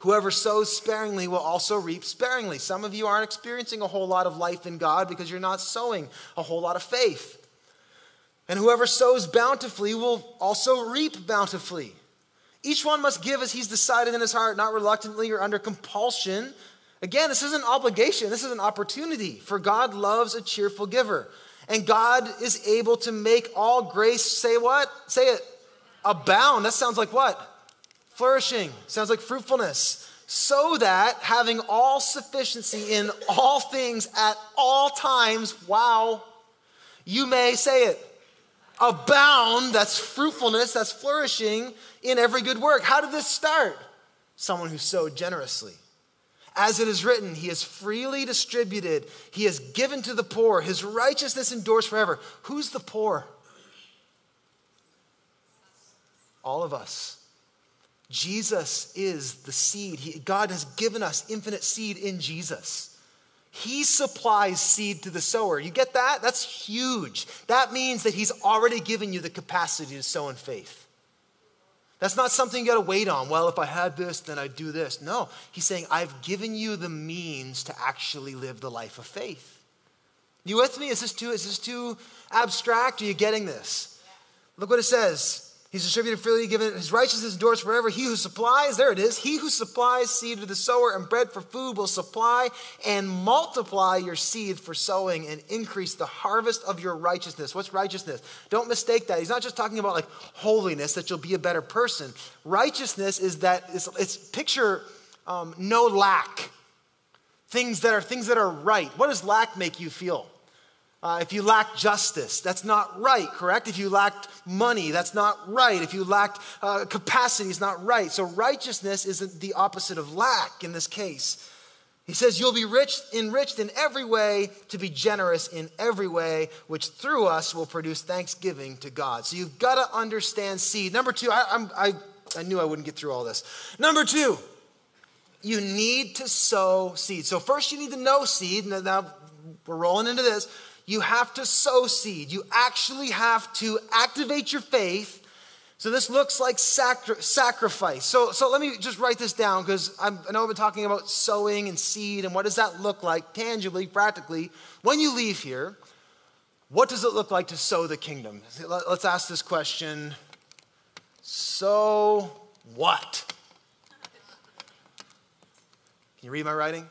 Whoever sows sparingly will also reap sparingly. Some of you aren't experiencing a whole lot of life in God because you're not sowing a whole lot of faith. And whoever sows bountifully will also reap bountifully. Each one must give as he's decided in his heart, not reluctantly or under compulsion. Again, this isn't an obligation, this is an opportunity, for God loves a cheerful giver. And God is able to make all grace, say what? Say it. Abound. That sounds like what? Flourishing. Sounds like fruitfulness. So that having all sufficiency in all things at all times, wow, you may say it. Abound, that's fruitfulness, that's flourishing in every good work. How did this start? Someone who sowed generously. As it is written, He has freely distributed, He has given to the poor, His righteousness endures forever. Who's the poor? All of us. Jesus is the seed. He, God has given us infinite seed in Jesus. He supplies seed to the sower. You get that? That's huge. That means that He's already given you the capacity to sow in faith. That's not something you got to wait on. Well, if I had this, then I'd do this. No, He's saying, I've given you the means to actually live the life of faith. You with me? Is this too, is this too abstract? Are you getting this? Look what it says. He's distributed freely, given his righteousness endures forever. He who supplies, there it is, he who supplies seed to the sower and bread for food will supply and multiply your seed for sowing and increase the harvest of your righteousness. What's righteousness? Don't mistake that. He's not just talking about like holiness, that you'll be a better person. Righteousness is that, it's, it's picture um, no lack. Things that are things that are right. What does lack make you feel? Uh, if you lack justice, that's not right, correct? If you lacked money, that's not right. If you lacked uh, capacity, it's not right. So righteousness isn't the opposite of lack in this case. He says, You'll be rich, enriched in every way, to be generous in every way, which through us will produce thanksgiving to God. So you've got to understand seed. Number two, I, I, I knew I wouldn't get through all this. Number two, you need to sow seed. So first, you need to know seed. and Now, we're rolling into this you have to sow seed. You actually have to activate your faith. So this looks like sacri- sacrifice. So, so let me just write this down because I know I've been talking about sowing and seed and what does that look like tangibly, practically. When you leave here, what does it look like to sow the kingdom? Let's ask this question. So what? Can you read my writing?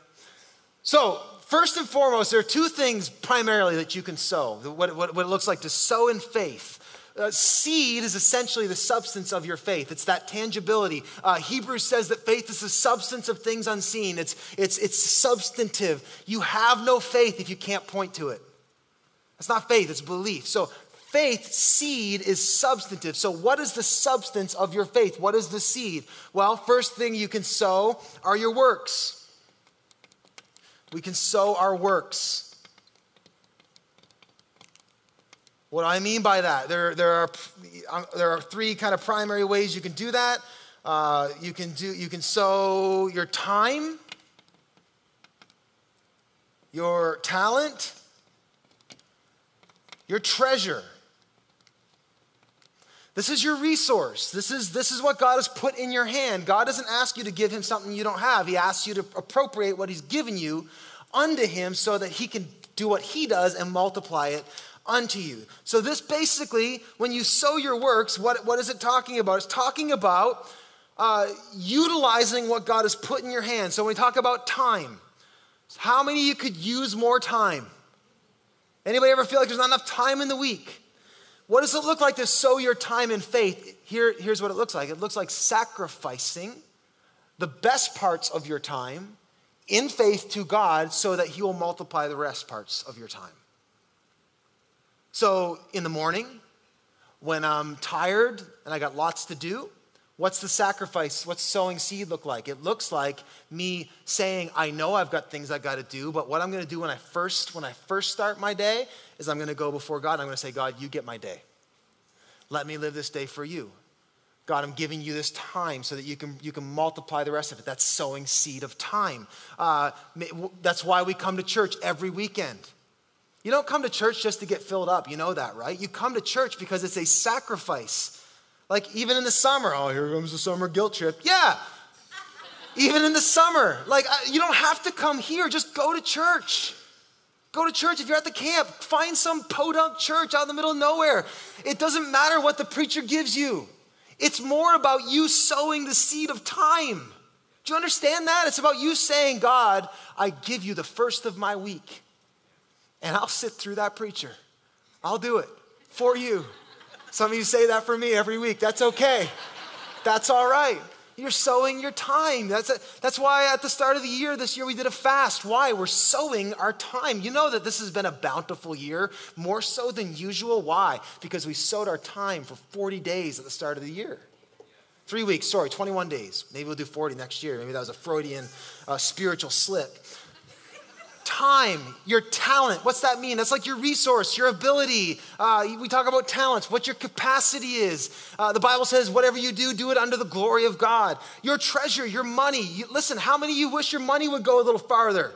So, First and foremost, there are two things primarily that you can sow, what, what, what it looks like to sow in faith. Uh, seed is essentially the substance of your faith. It's that tangibility. Uh, Hebrews says that faith is the substance of things unseen. It's, it's, it's substantive. You have no faith if you can't point to it. It's not faith, it's belief. So faith, seed, is substantive. So, what is the substance of your faith? What is the seed? Well, first thing you can sow are your works. We can sow our works. What do I mean by that? There, there, are, um, there are three kind of primary ways you can do that. Uh, you, can do, you can sow your time, your talent, your treasure. This is your resource. This is, this is what God has put in your hand. God doesn't ask you to give him something you don't have. He asks you to appropriate what he's given you unto him so that he can do what he does and multiply it unto you. So, this basically, when you sow your works, what, what is it talking about? It's talking about uh, utilizing what God has put in your hand. So, when we talk about time, how many you could use more time? Anybody ever feel like there's not enough time in the week? What does it look like to sow your time in faith? Here, here's what it looks like it looks like sacrificing the best parts of your time in faith to God so that He will multiply the rest parts of your time. So, in the morning, when I'm tired and I got lots to do, what's the sacrifice? What's sowing seed look like? It looks like me saying, I know I've got things I got to do, but what I'm going to do when I first when I first start my day is I'm going to go before God. I'm going to say, God, you get my day. Let me live this day for you. God, I'm giving you this time so that you can, you can multiply the rest of it. That's sowing seed of time. Uh, that's why we come to church every weekend. You don't come to church just to get filled up. You know that, right? You come to church because it's a sacrifice. Like even in the summer, oh, here comes the summer guilt trip. Yeah. even in the summer. Like you don't have to come here, just go to church. Go to church. If you're at the camp, find some podunk church out in the middle of nowhere. It doesn't matter what the preacher gives you. It's more about you sowing the seed of time. Do you understand that? It's about you saying, God, I give you the first of my week, and I'll sit through that preacher. I'll do it for you. Some of you say that for me every week. That's okay. That's all right. You're sowing your time. That's, a, that's why at the start of the year this year we did a fast. Why? We're sowing our time. You know that this has been a bountiful year, more so than usual. Why? Because we sowed our time for 40 days at the start of the year. Three weeks, sorry, 21 days. Maybe we'll do 40 next year. Maybe that was a Freudian uh, spiritual slip. Time, your talent. What's that mean? That's like your resource, your ability. Uh, we talk about talents, what your capacity is. Uh, the Bible says, whatever you do, do it under the glory of God. Your treasure, your money. You, listen, how many of you wish your money would go a little farther?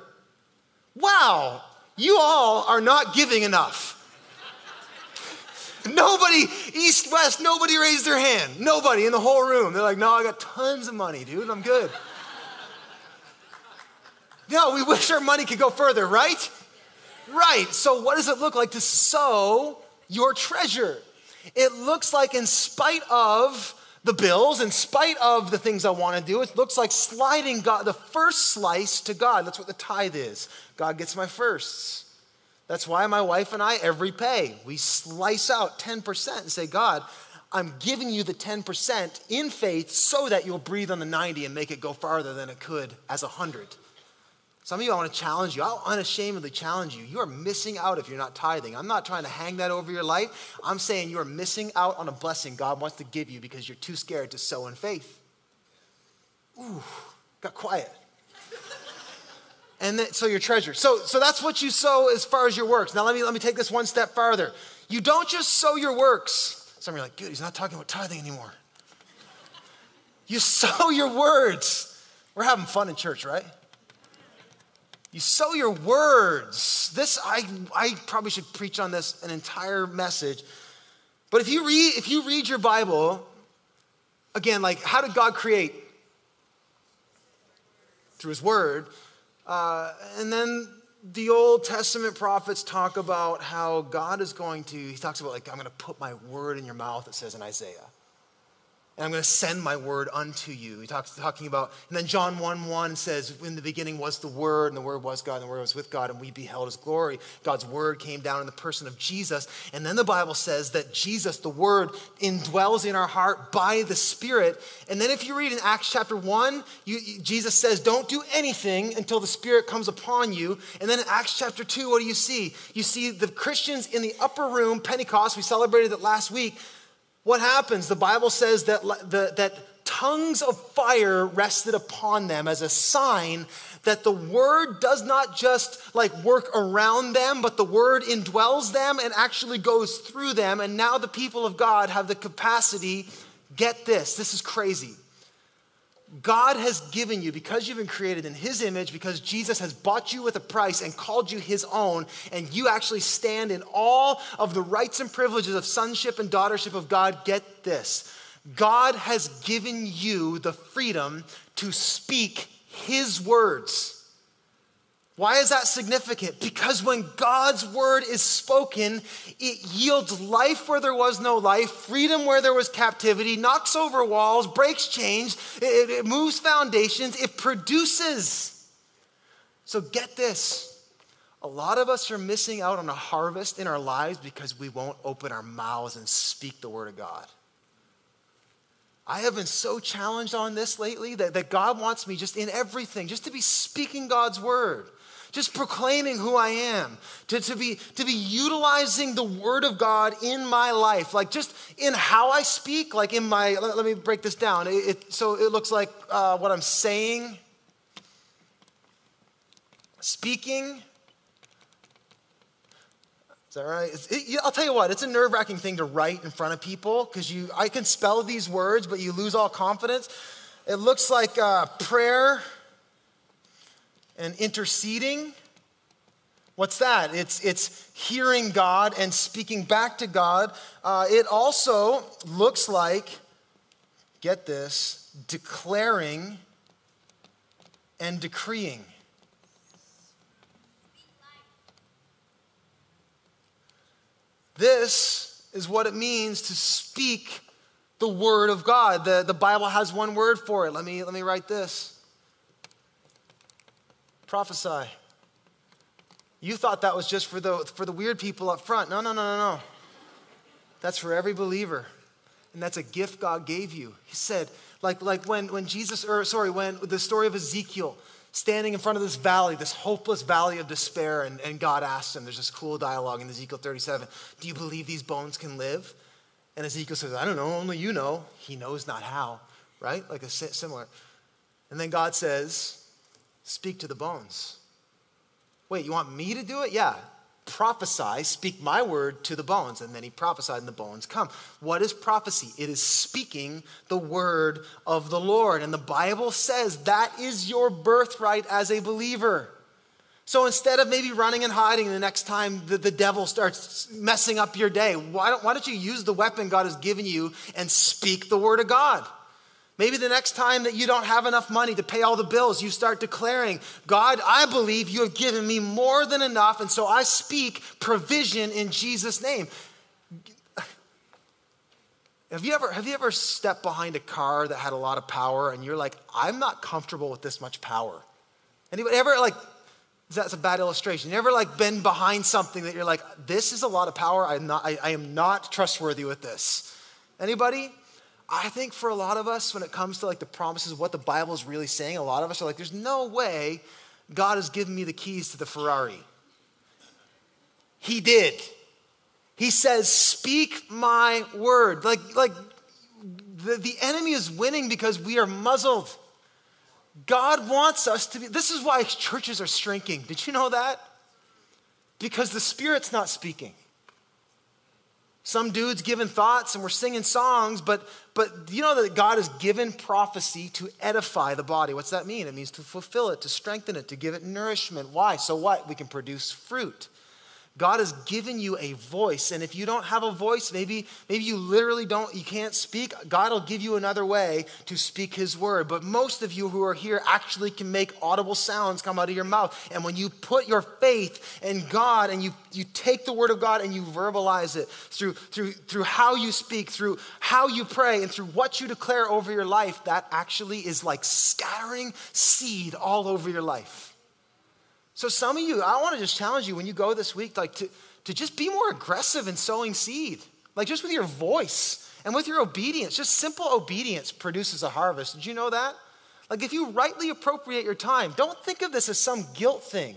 Wow, you all are not giving enough. Nobody, east, west, nobody raised their hand. Nobody in the whole room. They're like, no, I got tons of money, dude. I'm good. No, we wish our money could go further, right? Right. So, what does it look like to sow your treasure? It looks like, in spite of the bills, in spite of the things I want to do, it looks like sliding God, the first slice to God. That's what the tithe is. God gets my firsts. That's why my wife and I, every pay, we slice out 10% and say, God, I'm giving you the 10% in faith so that you'll breathe on the 90 and make it go farther than it could as 100. Some of you, I want to challenge you. I'll unashamedly challenge you. You are missing out if you're not tithing. I'm not trying to hang that over your life. I'm saying you are missing out on a blessing God wants to give you because you're too scared to sow in faith. Ooh, got quiet and then, so your treasure. So, so that's what you sow as far as your works. Now let me let me take this one step farther. You don't just sow your works. Some of you are like, good, he's not talking about tithing anymore. You sow your words. We're having fun in church, right? You sow your words. This I I probably should preach on this an entire message. But if you read if you read your Bible, again, like how did God create? Through his word. Uh, and then the Old Testament prophets talk about how God is going to, he talks about, like, I'm going to put my word in your mouth, it says in Isaiah and I'm going to send my word unto you. He talks talking about, and then John 1 1 says, In the beginning was the Word, and the Word was God, and the Word was with God, and we beheld his glory. God's word came down in the person of Jesus. And then the Bible says that Jesus, the Word, indwells in our heart by the Spirit. And then if you read in Acts chapter 1, you, Jesus says, Don't do anything until the Spirit comes upon you. And then in Acts chapter 2, what do you see? You see the Christians in the upper room, Pentecost, we celebrated it last week what happens? The Bible says that, the, that tongues of fire rested upon them as a sign that the word does not just like work around them, but the word indwells them and actually goes through them. And now the people of God have the capacity. Get this, this is crazy. God has given you, because you've been created in His image, because Jesus has bought you with a price and called you His own, and you actually stand in all of the rights and privileges of sonship and daughtership of God, get this. God has given you the freedom to speak His words. Why is that significant? Because when God's word is spoken, it yields life where there was no life, freedom where there was captivity, knocks over walls, breaks chains, it, it moves foundations, it produces. So get this. A lot of us are missing out on a harvest in our lives because we won't open our mouths and speak the word of God. I have been so challenged on this lately that, that God wants me just in everything, just to be speaking God's word just proclaiming who I am, to, to, be, to be utilizing the word of God in my life, like just in how I speak, like in my, let, let me break this down. It, it, so it looks like uh, what I'm saying, speaking. Is that right? It, I'll tell you what, it's a nerve wracking thing to write in front of people because you, I can spell these words, but you lose all confidence. It looks like uh, prayer and interceding. What's that? It's, it's hearing God and speaking back to God. Uh, it also looks like, get this, declaring and decreeing. This is what it means to speak the word of God. The, the Bible has one word for it. Let me, let me write this prophesy. You thought that was just for the, for the weird people up front. No, no, no, no, no. That's for every believer. And that's a gift God gave you. He said, like, like when, when Jesus, or sorry, when the story of Ezekiel standing in front of this valley, this hopeless valley of despair, and, and God asked him, there's this cool dialogue in Ezekiel 37, do you believe these bones can live? And Ezekiel says, I don't know, only you know. He knows not how, right? Like a similar. And then God says, Speak to the bones. Wait, you want me to do it? Yeah. Prophesy, speak my word to the bones. And then he prophesied, and the bones come. What is prophecy? It is speaking the word of the Lord. And the Bible says that is your birthright as a believer. So instead of maybe running and hiding the next time the, the devil starts messing up your day, why don't, why don't you use the weapon God has given you and speak the word of God? Maybe the next time that you don't have enough money to pay all the bills, you start declaring, God, I believe you have given me more than enough, and so I speak provision in Jesus' name. Have you ever, have you ever stepped behind a car that had a lot of power and you're like, I'm not comfortable with this much power? Anybody ever like that's a bad illustration. You ever like been behind something that you're like, this is a lot of power. I'm not, I, I am not trustworthy with this. Anybody? I think for a lot of us, when it comes to like the promises, what the Bible is really saying, a lot of us are like, there's no way God has given me the keys to the Ferrari. He did. He says, speak my word. Like, like the, the enemy is winning because we are muzzled. God wants us to be, this is why churches are shrinking. Did you know that? Because the Spirit's not speaking. Some dude's giving thoughts and we're singing songs, but, but you know that God has given prophecy to edify the body. What's that mean? It means to fulfill it, to strengthen it, to give it nourishment. Why? So what? We can produce fruit. God has given you a voice. And if you don't have a voice, maybe, maybe you literally don't, you can't speak, God will give you another way to speak his word. But most of you who are here actually can make audible sounds come out of your mouth. And when you put your faith in God and you, you take the word of God and you verbalize it through, through, through how you speak, through how you pray, and through what you declare over your life, that actually is like scattering seed all over your life. So some of you, I want to just challenge you when you go this week, like to, to just be more aggressive in sowing seed. Like just with your voice and with your obedience. Just simple obedience produces a harvest. Did you know that? Like if you rightly appropriate your time, don't think of this as some guilt thing.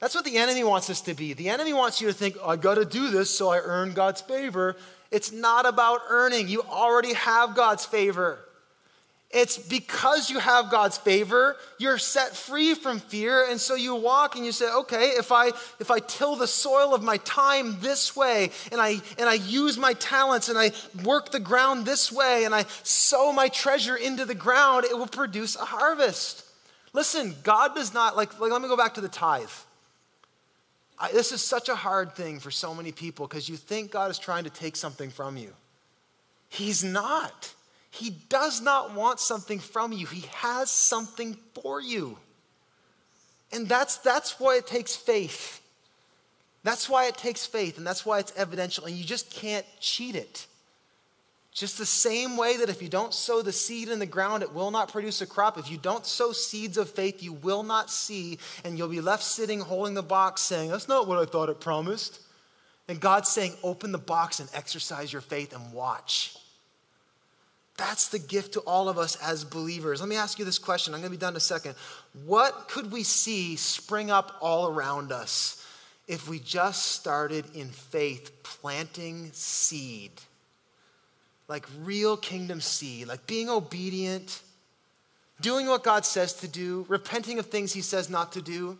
That's what the enemy wants us to be. The enemy wants you to think, I got to do this so I earn God's favor. It's not about earning. You already have God's favor. It's because you have God's favor, you're set free from fear. And so you walk and you say, okay, if I if I till the soil of my time this way, and I and I use my talents and I work the ground this way, and I sow my treasure into the ground, it will produce a harvest. Listen, God does not like, like let me go back to the tithe. I, this is such a hard thing for so many people because you think God is trying to take something from you. He's not. He does not want something from you, He has something for you. And that's, that's why it takes faith. That's why it takes faith, and that's why it's evidential, and you just can't cheat it. Just the same way that if you don't sow the seed in the ground, it will not produce a crop. If you don't sow seeds of faith, you will not see, and you'll be left sitting holding the box saying, That's not what I thought it promised. And God's saying, Open the box and exercise your faith and watch. That's the gift to all of us as believers. Let me ask you this question. I'm going to be done in a second. What could we see spring up all around us if we just started in faith planting seed? Like real kingdom seed, like being obedient, doing what God says to do, repenting of things he says not to do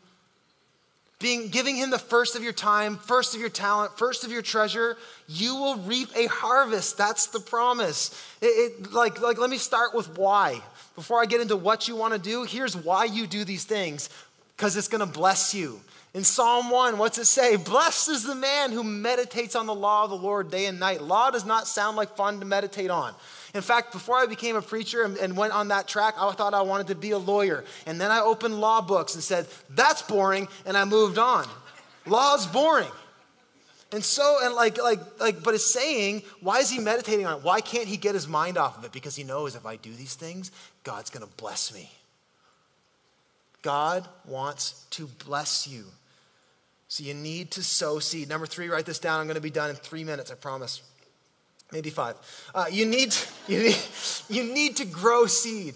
being giving him the first of your time, first of your talent, first of your treasure, you will reap a harvest. That's the promise. It, it, like, like, let me start with why. Before I get into what you want to do, here's why you do these things because it's going to bless you. In Psalm 1, what's it say? Blessed is the man who meditates on the law of the Lord day and night. Law does not sound like fun to meditate on. In fact, before I became a preacher and, went on that track, I thought I wanted to be a lawyer. And then I opened law books and said, that's boring, and I moved on. Law's boring. And so, and like, like, like, but it's saying, why is he meditating on it? Why can't he get his mind off of it? Because he knows if I do these things, God's gonna bless me. God wants to bless you. So you need to sow seed. Number three, write this down. I'm gonna be done in three minutes, I promise maybe five. Uh, you, need, you, need, you need to grow seed.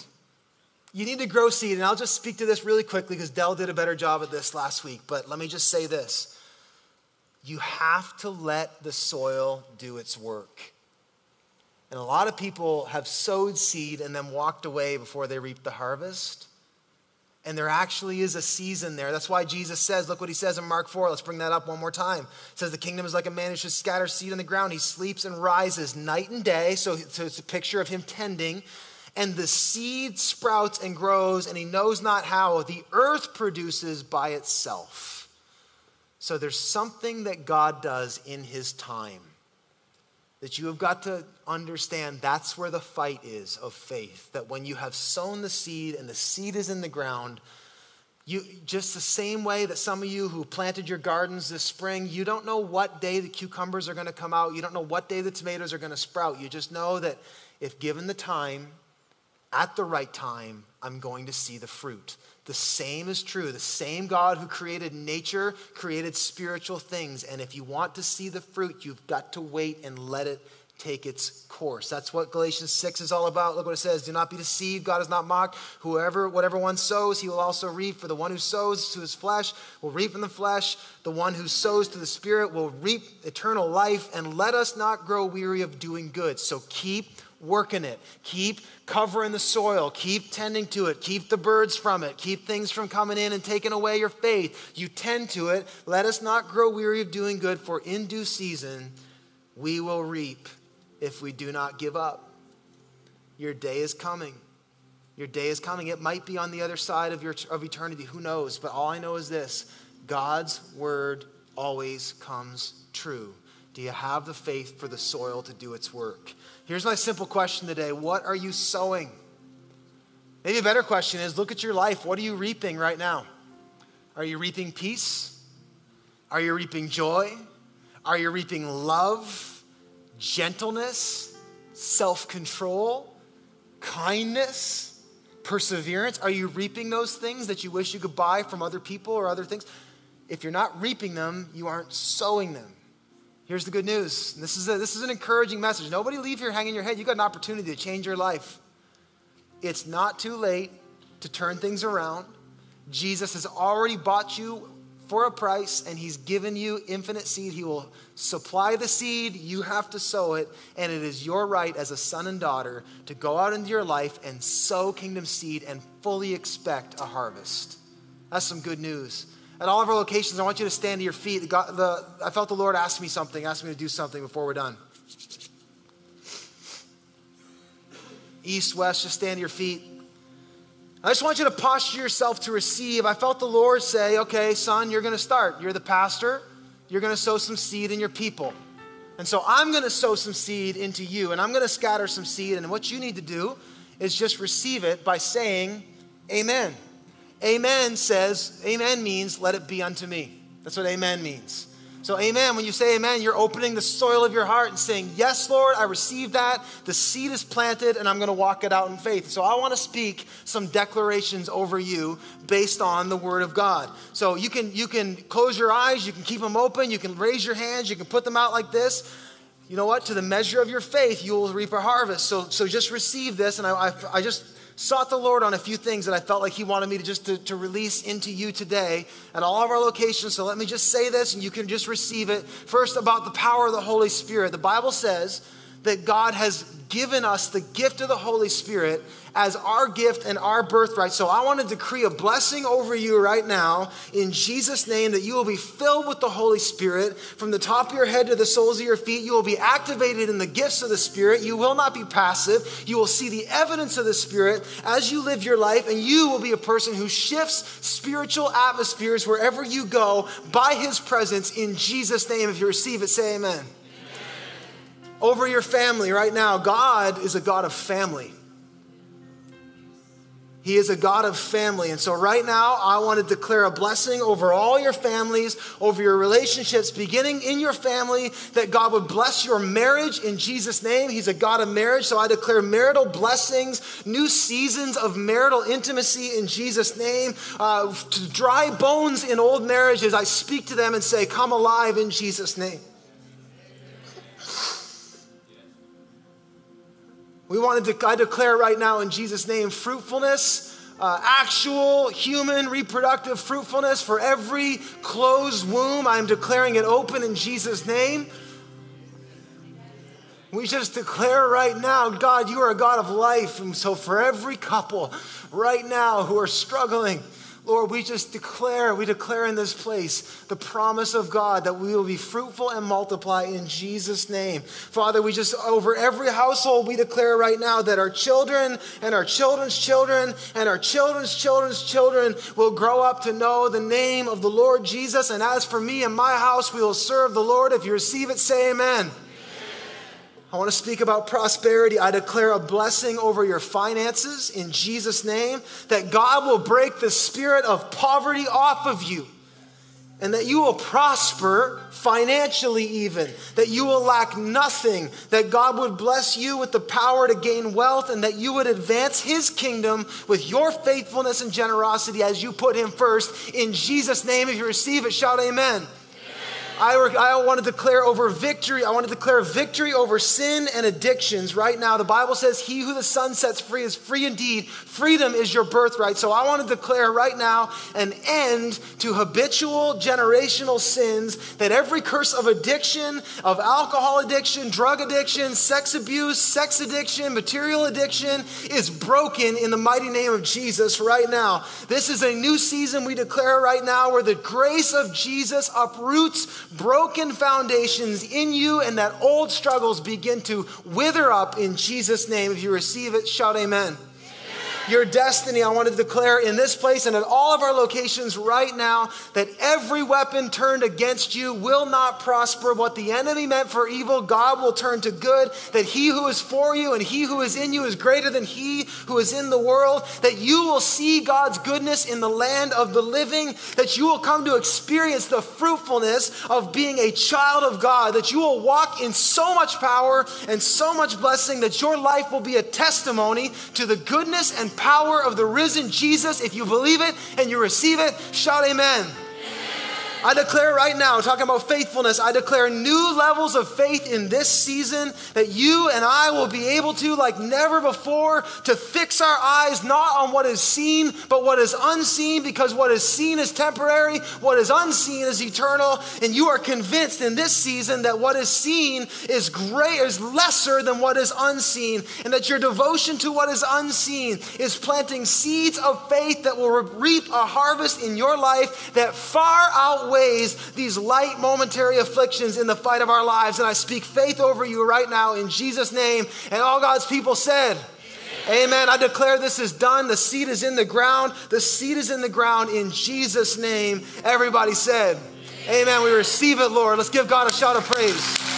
You need to grow seed. And I'll just speak to this really quickly because Dell did a better job at this last week. But let me just say this you have to let the soil do its work. And a lot of people have sowed seed and then walked away before they reap the harvest. And there actually is a season there. That's why Jesus says, look what he says in Mark 4. Let's bring that up one more time. It says, The kingdom is like a man who should scatter seed on the ground. He sleeps and rises night and day. So, so it's a picture of him tending. And the seed sprouts and grows, and he knows not how. The earth produces by itself. So there's something that God does in his time that you have got to understand that's where the fight is of faith. That when you have sown the seed and the seed is in the ground, you, just the same way that some of you who planted your gardens this spring, you don't know what day the cucumbers are going to come out. You don't know what day the tomatoes are going to sprout. You just know that if given the time, at the right time, I'm going to see the fruit. The same is true. The same God who created nature created spiritual things. And if you want to see the fruit, you've got to wait and let it take its course. That's what Galatians 6 is all about. Look what it says. Do not be deceived. God is not mocked. Whoever, whatever one sows, he will also reap. For the one who sows to his flesh will reap in the flesh. The one who sows to the Spirit will reap eternal life. And let us not grow weary of doing good. So keep working it. Keep covering the soil. Keep tending to it. Keep the birds from it. Keep things from coming in and taking away your faith. You tend to it. Let us not grow weary of doing good, for in due season we will reap if we do not give up. Your day is coming. Your day is coming. It might be on the other side of, your, of eternity. Who knows? But all I know is this God's word always comes true. Do you have the faith for the soil to do its work? Here's my simple question today What are you sowing? Maybe a better question is look at your life. What are you reaping right now? Are you reaping peace? Are you reaping joy? Are you reaping love, gentleness, self control, kindness, perseverance? Are you reaping those things that you wish you could buy from other people or other things? If you're not reaping them, you aren't sowing them. Here's the good news. This is, a, this is an encouraging message. Nobody leave here hanging your head. You got an opportunity to change your life. It's not too late to turn things around. Jesus has already bought you for a price and he's given you infinite seed. He will supply the seed, you have to sow it, and it is your right as a son and daughter to go out into your life and sow kingdom seed and fully expect a harvest. That's some good news at all of our locations, I want you to stand to your feet. The, I felt the Lord ask me something, ask me to do something before we're done. East, west, just stand to your feet. I just want you to posture yourself to receive. I felt the Lord say, okay, son, you're going to start. You're the pastor. You're going to sow some seed in your people. And so I'm going to sow some seed into you, and I'm going to scatter some seed. And what you need to do is just receive it by saying, Amen. Amen says, Amen means, let it be unto me. That's what amen means. So, amen, when you say amen, you're opening the soil of your heart and saying, Yes, Lord, I receive that. The seed is planted and I'm going to walk it out in faith. So, I want to speak some declarations over you based on the word of God. So, you can, you can close your eyes, you can keep them open, you can raise your hands, you can put them out like this. You know what? To the measure of your faith, you will reap a harvest. So, so just receive this. And I, I, I just sought the Lord on a few things that I felt like He wanted me to just to, to, release into you today at all of our locations. So let me just say this and you can just receive it. First, about the power of the Holy Spirit. The Bible says that God has given us the gift of the Holy Spirit as our gift and our birthright. So I want to decree a blessing over you right now in Jesus' name that you will be filled with the Holy Spirit from the top of your head to the soles of your feet. You will be activated in the gifts of the Spirit. You will not be passive. You will see the evidence of the Spirit as you live your life, and you will be a person who shifts spiritual atmospheres wherever you go by His presence in Jesus' name. If you receive it, say amen over your family right now. God is a God of family. He is a God of family. And so, right now, I want to declare a blessing over all your families, over your relationships, beginning in your family, that God would bless your marriage in Jesus' name. He's a God of marriage. So, I declare marital blessings, new seasons of marital intimacy in Jesus' name. Uh, to dry bones in old marriages, I speak to them and say, Come alive in Jesus' name. We want to, I declare right now in Jesus' name, fruitfulness, uh, actual human reproductive fruitfulness for every closed womb. I'm declaring it open in Jesus' name. We just declare right now, God, you are a God of life. And so for every couple right now who are struggling, Lord, we just declare, we declare in this place the promise of God that we will be fruitful and multiply in Jesus' name. Father, we just, over every household, we declare right now that our children and our children's children and our children's children's children will grow up to know the name of the Lord Jesus. And as for me and my house, we will serve the Lord. If you receive it, say amen. I want to speak about prosperity. I declare a blessing over your finances in Jesus' name, that God will break the spirit of poverty off of you, and that you will prosper financially, even, that you will lack nothing, that God would bless you with the power to gain wealth, and that you would advance His kingdom with your faithfulness and generosity as you put Him first. In Jesus' name, if you receive it, shout amen. I, I want to declare over victory. I want to declare victory over sin and addictions right now. The Bible says, He who the Son sets free is free indeed. Freedom is your birthright. So I want to declare right now an end to habitual generational sins, that every curse of addiction, of alcohol addiction, drug addiction, sex abuse, sex addiction, material addiction is broken in the mighty name of Jesus right now. This is a new season we declare right now where the grace of Jesus uproots broken foundations in you and that old struggles begin to wither up in Jesus' name. If you receive it, shout amen your destiny, I want to declare in this place and at all of our locations right now that every weapon turned against you will not prosper. What the enemy meant for evil, God will turn to good. That he who is for you and he who is in you is greater than he who is in the world. That you will see God's goodness in the land of the living. That you will come to experience the fruitfulness of being a child of God. That you will walk in so much power and so much blessing that your life will be a testimony to the goodness and power of the risen Jesus. If you believe it and you receive it, shout amen. I declare right now, talking about faithfulness, I declare new levels of faith in this season that you and I will be able to, like never before, to fix our eyes not on what is seen, but what is unseen, because what is seen is temporary, what is unseen is eternal. And you are convinced in this season that what is seen is great, is lesser than what is unseen, and that your devotion to what is unseen is planting seeds of faith that will reap a harvest in your life that far outweighs outweighs these light momentary afflictions in the fight of our lives. And I speak faith over you right now in Jesus' name. And all God's people said, Amen. Amen. I declare this is done. The seed is in the ground. The seed is in the ground in Jesus' name. Everybody said, Amen. Amen. We receive it, Lord. Let's give God a shout of praise.